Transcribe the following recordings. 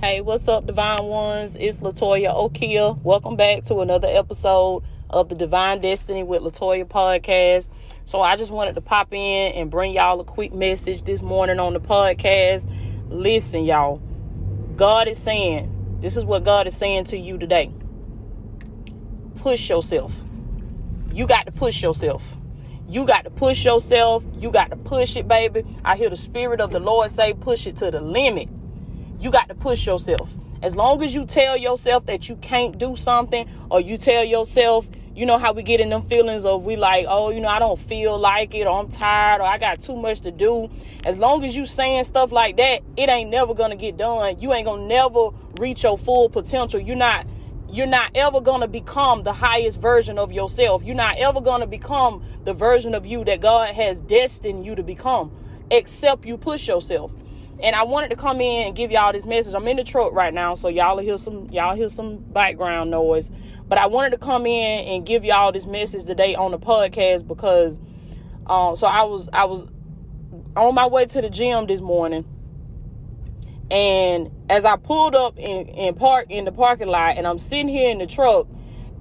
Hey, what's up, Divine Ones? It's Latoya Okia. Welcome back to another episode of the Divine Destiny with Latoya podcast. So I just wanted to pop in and bring y'all a quick message this morning on the podcast. Listen, y'all. God is saying, this is what God is saying to you today. Push yourself. You got to push yourself. You got to push yourself. You got to push it, baby. I hear the Spirit of the Lord say, push it to the limit you got to push yourself. As long as you tell yourself that you can't do something, or you tell yourself, you know how we get in them feelings of we like, oh, you know, I don't feel like it, or I'm tired, or I got too much to do. As long as you saying stuff like that, it ain't never gonna get done. You ain't gonna never reach your full potential. You're not you're not ever going to become the highest version of yourself. You're not ever going to become the version of you that God has destined you to become, except you push yourself. And I wanted to come in and give y'all this message. I'm in the truck right now, so y'all hear some y'all hear some background noise. But I wanted to come in and give y'all this message today on the podcast because um so I was I was on my way to the gym this morning. And as I pulled up in, in park in the parking lot and I'm sitting here in the truck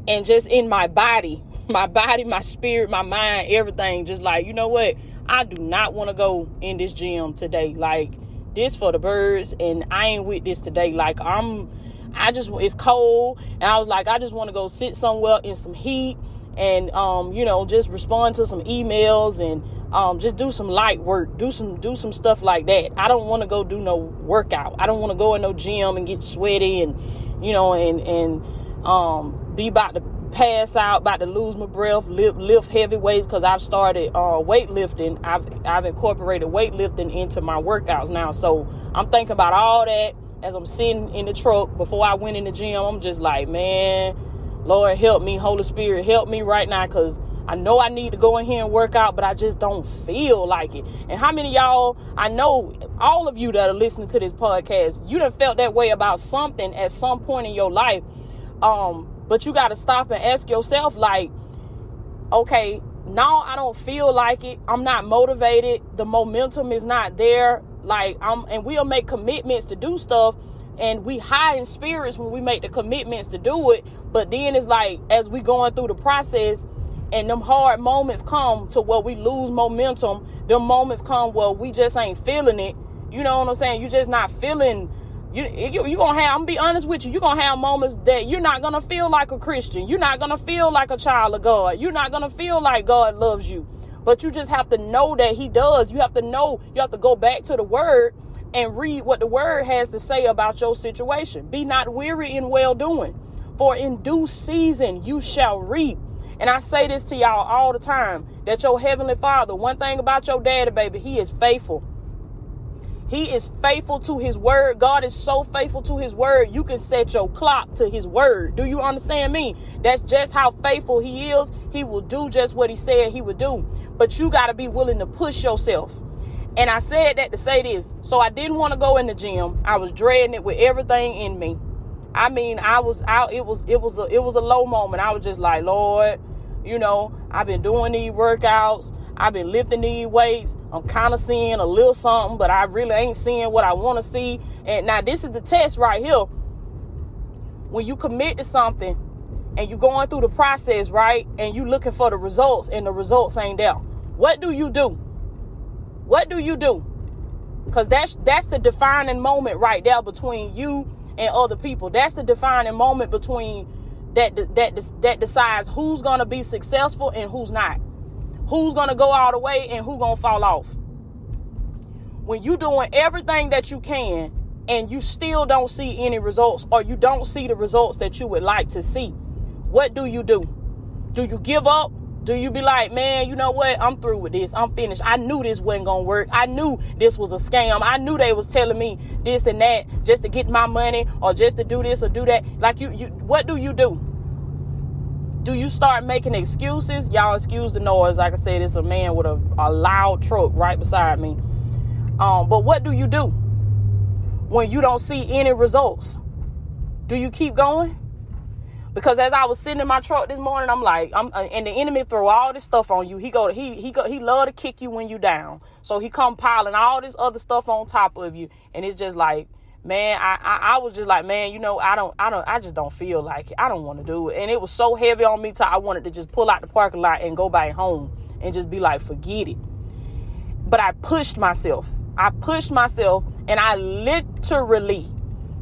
and just in my body, my body, my spirit, my mind, everything, just like, you know what? I do not want to go in this gym today. Like this for the birds and I ain't with this today. Like I'm I just it's cold and I was like I just want to go sit somewhere in some heat and um you know just respond to some emails and um just do some light work do some do some stuff like that i don't want to go do no workout i don't want to go in no gym and get sweaty and you know and and um be about to pass out, about to lose my breath, lift, lift heavy weights because I've started uh, weightlifting. I've I've incorporated weightlifting into my workouts now. So I'm thinking about all that as I'm sitting in the truck before I went in the gym. I'm just like, man, Lord help me, Holy Spirit help me right now because I know I need to go in here and work out, but I just don't feel like it. And how many y'all, I know all of you that are listening to this podcast, you done felt that way about something at some point in your life. Um, but you got to stop and ask yourself, like, okay, now I don't feel like it. I'm not motivated. The momentum is not there. Like, I'm, and we'll make commitments to do stuff. And we high in spirits when we make the commitments to do it. But then it's like, as we going through the process, and them hard moments come to where we lose momentum. Them moments come where we just ain't feeling it. You know what I'm saying? You just not feeling you, you you gonna have. I'm gonna be honest with you. You're gonna have moments that you're not gonna feel like a Christian. You're not gonna feel like a child of God. You're not gonna feel like God loves you. But you just have to know that He does. You have to know. You have to go back to the Word and read what the Word has to say about your situation. Be not weary in well doing, for in due season you shall reap. And I say this to y'all all the time that your heavenly Father. One thing about your daddy, baby, He is faithful. He is faithful to his word. God is so faithful to his word. You can set your clock to his word. Do you understand me? That's just how faithful he is. He will do just what he said he would do. But you got to be willing to push yourself. And I said that to say this. So I didn't want to go in the gym. I was dreading it with everything in me. I mean, I was out. It was it was a it was a low moment. I was just like, Lord, you know, I've been doing these workouts. I've been lifting these weights. I'm kind of seeing a little something, but I really ain't seeing what I want to see. And now this is the test right here. When you commit to something and you're going through the process, right? And you looking for the results and the results ain't there. What do you do? What do you do? Cause that's that's the defining moment right there between you and other people. That's the defining moment between that that that decides who's gonna be successful and who's not who's gonna go all the way and who gonna fall off. When you doing everything that you can and you still don't see any results or you don't see the results that you would like to see, what do you do? Do you give up? Do you be like, man, you know what? I'm through with this. I'm finished. I knew this wasn't gonna work. I knew this was a scam. I knew they was telling me this and that just to get my money or just to do this or do that. Like you, you what do you do? Do you start making excuses? Y'all excuse the noise. Like I said, it's a man with a, a loud truck right beside me. Um, but what do you do when you don't see any results? Do you keep going? Because as I was sitting in my truck this morning, I'm like, I'm, uh, and the enemy throw all this stuff on you. He go, he he go, he love to kick you when you down. So he come piling all this other stuff on top of you, and it's just like, man, I, I, I was just like, man, you know, I don't, I don't, I just don't feel like it. I don't want to do it, and it was so heavy on me, till I wanted to just pull out the parking lot and go back home and just be like, forget it. But I pushed myself. I pushed myself, and I literally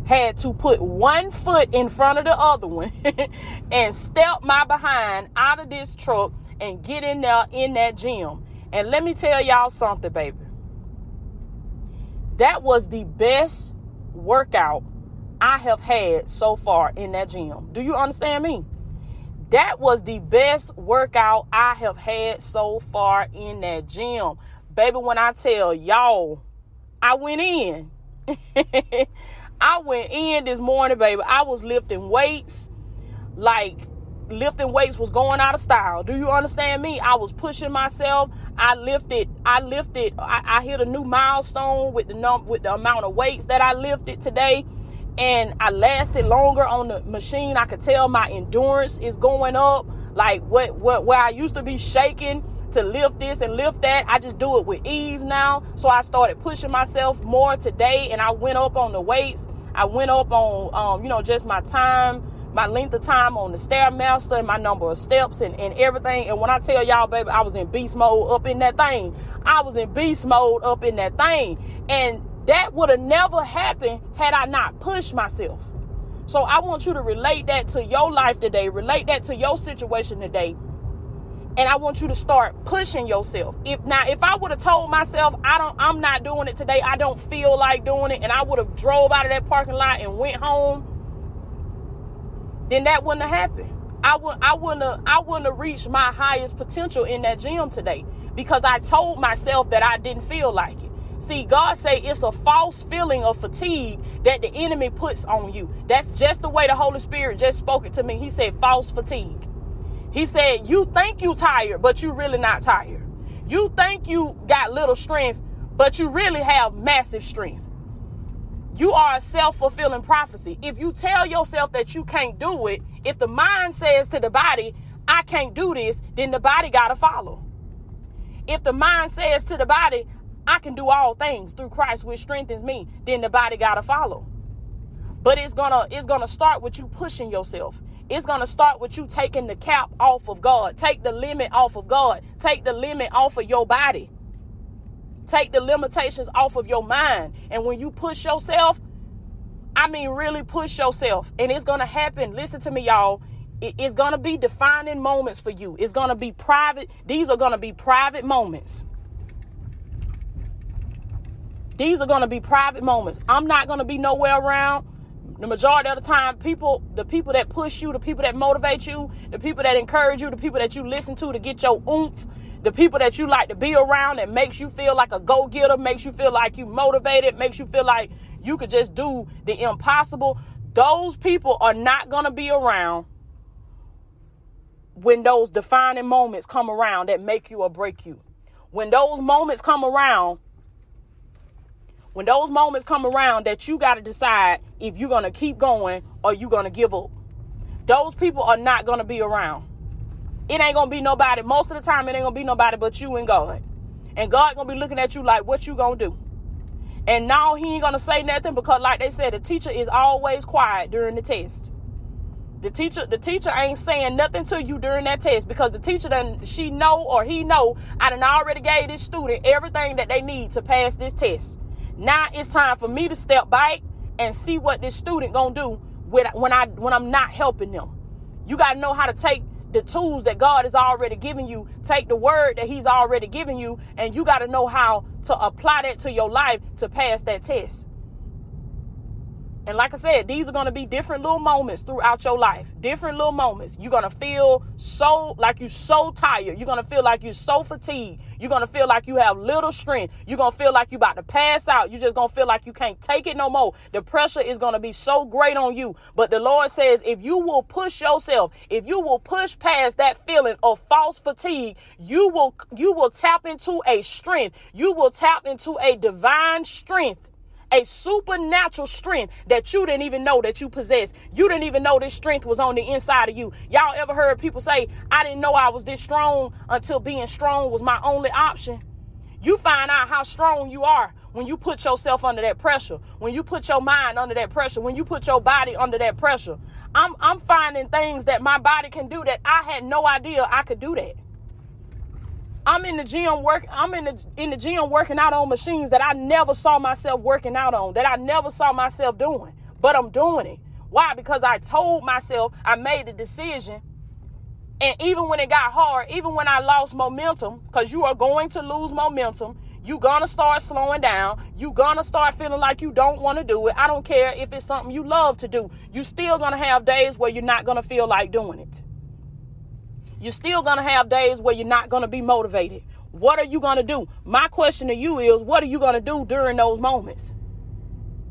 had to put one foot in front of the other one and step my behind out of this truck and get in there in that gym. And let me tell y'all something, baby. That was the best workout I have had so far in that gym. Do you understand me? That was the best workout I have had so far in that gym. Baby, when I tell y'all, I went in. I went in this morning, baby. I was lifting weights like lifting weights was going out of style. Do you understand me? I was pushing myself. I lifted, I lifted, I, I hit a new milestone with the num with the amount of weights that I lifted today. And I lasted longer on the machine. I could tell my endurance is going up. Like what what where I used to be shaking to lift this and lift that. I just do it with ease now. So I started pushing myself more today and I went up on the weights. I went up on um, you know, just my time my length of time on the stairmaster and my number of steps and, and everything. And when I tell y'all, baby, I was in beast mode up in that thing. I was in beast mode up in that thing. And that would have never happened had I not pushed myself. So I want you to relate that to your life today, relate that to your situation today. And I want you to start pushing yourself. If now if I would have told myself I don't I'm not doing it today, I don't feel like doing it, and I would have drove out of that parking lot and went home then that wouldn't have happened. I would I wouldn't have, I wouldn't have reached my highest potential in that gym today because I told myself that I didn't feel like it. See, God say it's a false feeling of fatigue that the enemy puts on you. That's just the way the Holy Spirit just spoke it to me. He said false fatigue. He said you think you tired, but you really not tired. You think you got little strength, but you really have massive strength. You are a self fulfilling prophecy. If you tell yourself that you can't do it, if the mind says to the body, I can't do this, then the body got to follow. If the mind says to the body, I can do all things through Christ which strengthens me, then the body got to follow. But it's going to it's going to start with you pushing yourself. It's going to start with you taking the cap off of God. Take the limit off of God. Take the limit off of your body. Take the limitations off of your mind. And when you push yourself, I mean, really push yourself. And it's going to happen. Listen to me, y'all. It's going to be defining moments for you. It's going to be private. These are going to be private moments. These are going to be private moments. I'm not going to be nowhere around. The majority of the time, people, the people that push you, the people that motivate you, the people that encourage you, the people that you listen to to get your oomph, the people that you like to be around that makes you feel like a go-getter, makes you feel like you motivated, makes you feel like you could just do the impossible. Those people are not going to be around when those defining moments come around that make you or break you. When those moments come around, when those moments come around that you got to decide if you're going to keep going or you're going to give up. Those people are not going to be around. It ain't gonna be nobody. Most of the time, it ain't gonna be nobody but you and God. And God gonna be looking at you like, what you gonna do? And now he ain't gonna say nothing because, like they said, the teacher is always quiet during the test. The teacher, the teacher ain't saying nothing to you during that test because the teacher done she know or he know I done already gave this student everything that they need to pass this test. Now it's time for me to step back and see what this student gonna do when when I when I'm not helping them. You gotta know how to take the tools that God has already given you. Take the word that He's already given you, and you got to know how to apply that to your life to pass that test. And like I said, these are going to be different little moments throughout your life. Different little moments. You're going to feel so like you're so tired. You're going to feel like you're so fatigued. You're going to feel like you have little strength. You're going to feel like you're about to pass out. You're just going to feel like you can't take it no more. The pressure is going to be so great on you. But the Lord says, if you will push yourself, if you will push past that feeling of false fatigue, you will, you will tap into a strength. You will tap into a divine strength a supernatural strength that you didn't even know that you possessed. You didn't even know this strength was on the inside of you. Y'all ever heard people say, I didn't know I was this strong until being strong was my only option? You find out how strong you are when you put yourself under that pressure, when you put your mind under that pressure, when you put your body under that pressure. I'm I'm finding things that my body can do that I had no idea I could do that. I'm in the gym work I'm in the in the gym working out on machines that I never saw myself working out on, that I never saw myself doing, but I'm doing it. Why? Because I told myself, I made the decision and even when it got hard, even when I lost momentum, because you are going to lose momentum, you're gonna start slowing down. You're gonna start feeling like you don't want to do it. I don't care if it's something you love to do. You still gonna have days where you're not gonna feel like doing it. You're still gonna have days where you're not gonna be motivated. What are you gonna do? My question to you is, what are you gonna do during those moments?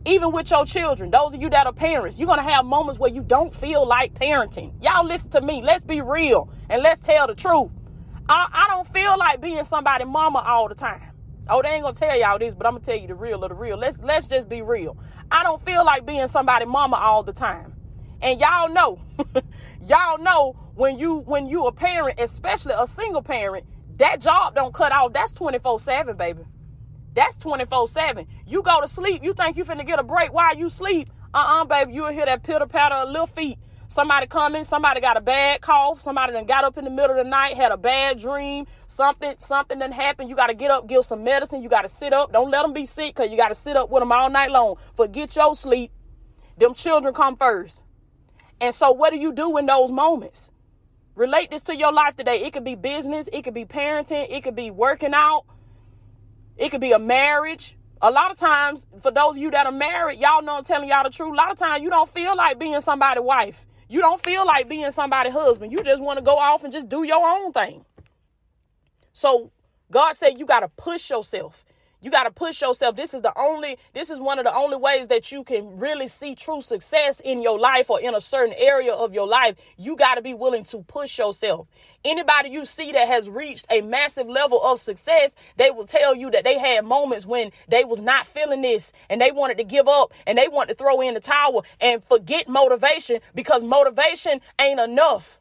Even with your children, those of you that are parents, you're going to have moments where you don't feel like parenting. Y'all listen to me. Let's be real and let's tell the truth. I, I don't feel like being somebody mama all the time. Oh, they ain't gonna tell y'all this, but I'm gonna tell you the real of the real. Let's let's just be real. I don't feel like being somebody mama all the time. And y'all know, y'all know when you when you a parent, especially a single parent, that job don't cut off. That's 24-7, baby. That's 24 7. You go to sleep, you think you finna get a break while you sleep. Uh uh-uh, uh baby, you'll hear that pitter patter of little feet. Somebody coming, somebody got a bad cough, somebody done got up in the middle of the night, had a bad dream, something, something done happened. You got to get up, give some medicine. You got to sit up. Don't let them be sick because you got to sit up with them all night long. Forget your sleep. Them children come first. And so, what do you do in those moments? Relate this to your life today. It could be business, it could be parenting, it could be working out, it could be a marriage. A lot of times, for those of you that are married, y'all know I'm telling y'all the truth. A lot of times, you don't feel like being somebody's wife. You don't feel like being somebody's husband. You just want to go off and just do your own thing. So, God said you got to push yourself. You got to push yourself. This is the only, this is one of the only ways that you can really see true success in your life or in a certain area of your life. You got to be willing to push yourself. Anybody you see that has reached a massive level of success, they will tell you that they had moments when they was not feeling this and they wanted to give up and they wanted to throw in the towel and forget motivation because motivation ain't enough.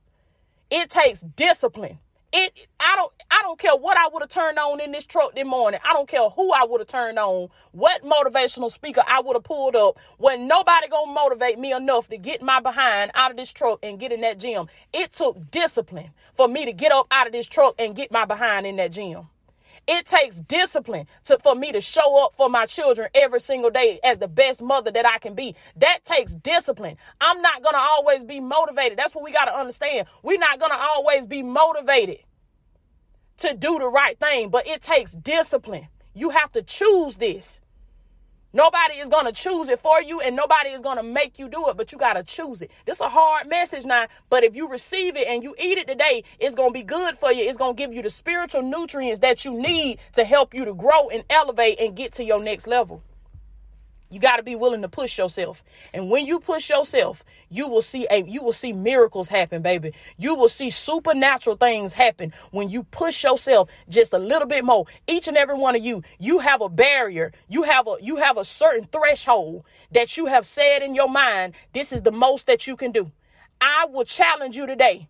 It takes discipline. It I don't I don't care what I would have turned on in this truck this morning. I don't care who I would have turned on, what motivational speaker I would have pulled up. When nobody gonna motivate me enough to get my behind out of this truck and get in that gym. It took discipline for me to get up out of this truck and get my behind in that gym. It takes discipline to, for me to show up for my children every single day as the best mother that I can be. That takes discipline. I'm not going to always be motivated. That's what we got to understand. We're not going to always be motivated to do the right thing, but it takes discipline. You have to choose this. Nobody is going to choose it for you and nobody is going to make you do it, but you got to choose it. This is a hard message now, but if you receive it and you eat it today, it's going to be good for you. It's going to give you the spiritual nutrients that you need to help you to grow and elevate and get to your next level. You got to be willing to push yourself. And when you push yourself, you will see a you will see miracles happen, baby. You will see supernatural things happen when you push yourself just a little bit more. Each and every one of you, you have a barrier. You have a you have a certain threshold that you have said in your mind, this is the most that you can do. I will challenge you today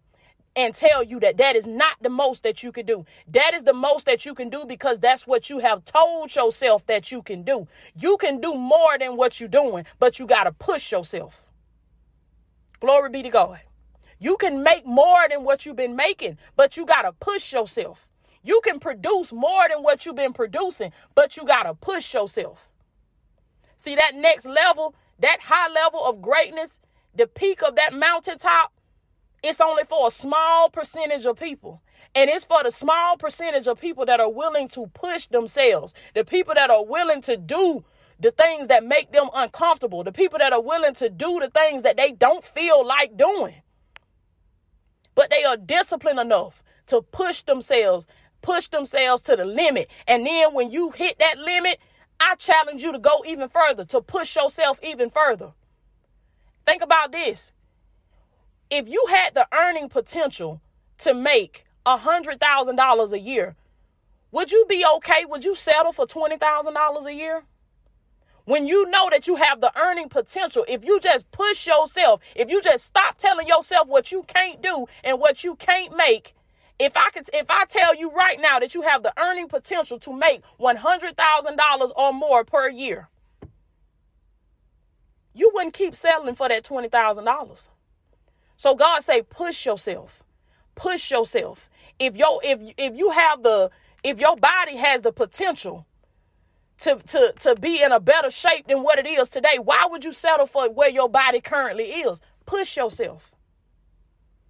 and tell you that that is not the most that you can do. That is the most that you can do because that's what you have told yourself that you can do. You can do more than what you're doing, but you got to push yourself. Glory be to God. You can make more than what you've been making, but you got to push yourself. You can produce more than what you've been producing, but you got to push yourself. See that next level, that high level of greatness, the peak of that mountaintop, it's only for a small percentage of people. And it's for the small percentage of people that are willing to push themselves, the people that are willing to do the things that make them uncomfortable, the people that are willing to do the things that they don't feel like doing. But they are disciplined enough to push themselves, push themselves to the limit. And then when you hit that limit, I challenge you to go even further, to push yourself even further. Think about this if you had the earning potential to make a hundred thousand dollars a year, would you be okay? Would you settle for twenty thousand dollars a year? When you know that you have the earning potential, if you just push yourself, if you just stop telling yourself what you can't do and what you can't make, If I could, if I tell you right now that you have the earning potential to make $100,000 or more per year, you wouldn't keep settling for that $20,000. So God say, push yourself, push yourself. If yo, if if you have the, if your body has the potential to to to be in a better shape than what it is today, why would you settle for where your body currently is? Push yourself.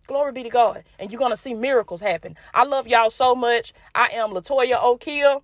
Glory be to God. And you're to see miracles happen. I love y'all so much. I am Latoya Okia.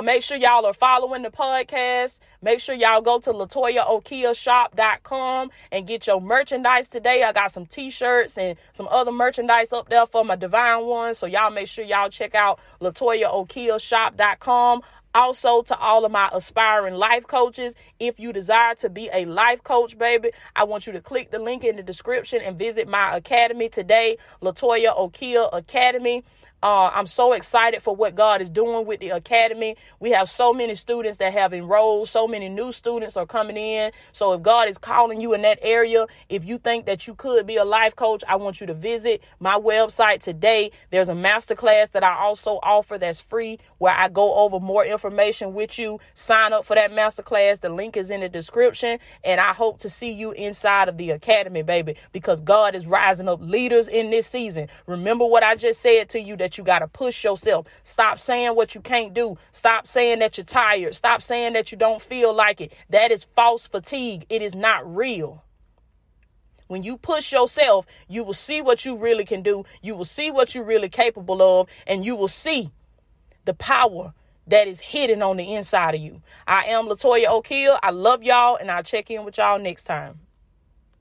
Uh, make sure y'all are following the podcast. Make sure y'all go to latoyaokiashop.com and get your merchandise today. I got some t-shirts and some other merchandise up there for my divine ones. So y'all make sure y'all check out latoyaokiashop.com. Also, to all of my aspiring life coaches, if you desire to be a life coach, baby, I want you to click the link in the description and visit my academy today, Latoya Okia Academy. Uh, I'm so excited for what God is doing with the academy. We have so many students that have enrolled, so many new students are coming in. So if God is calling you in that area, if you think that you could be a life coach, I want you to visit my website today. There's a masterclass that I also offer that's free where I go over more information with you. Sign up for that masterclass. The link is in the description. And I hope to see you inside of the academy, baby, because God is rising up leaders in this season. Remember what I just said to you that that you got to push yourself. Stop saying what you can't do. Stop saying that you're tired. Stop saying that you don't feel like it. That is false fatigue. It is not real. When you push yourself, you will see what you really can do. You will see what you're really capable of, and you will see the power that is hidden on the inside of you. I am Latoya Okia. I love y'all, and I'll check in with y'all next time.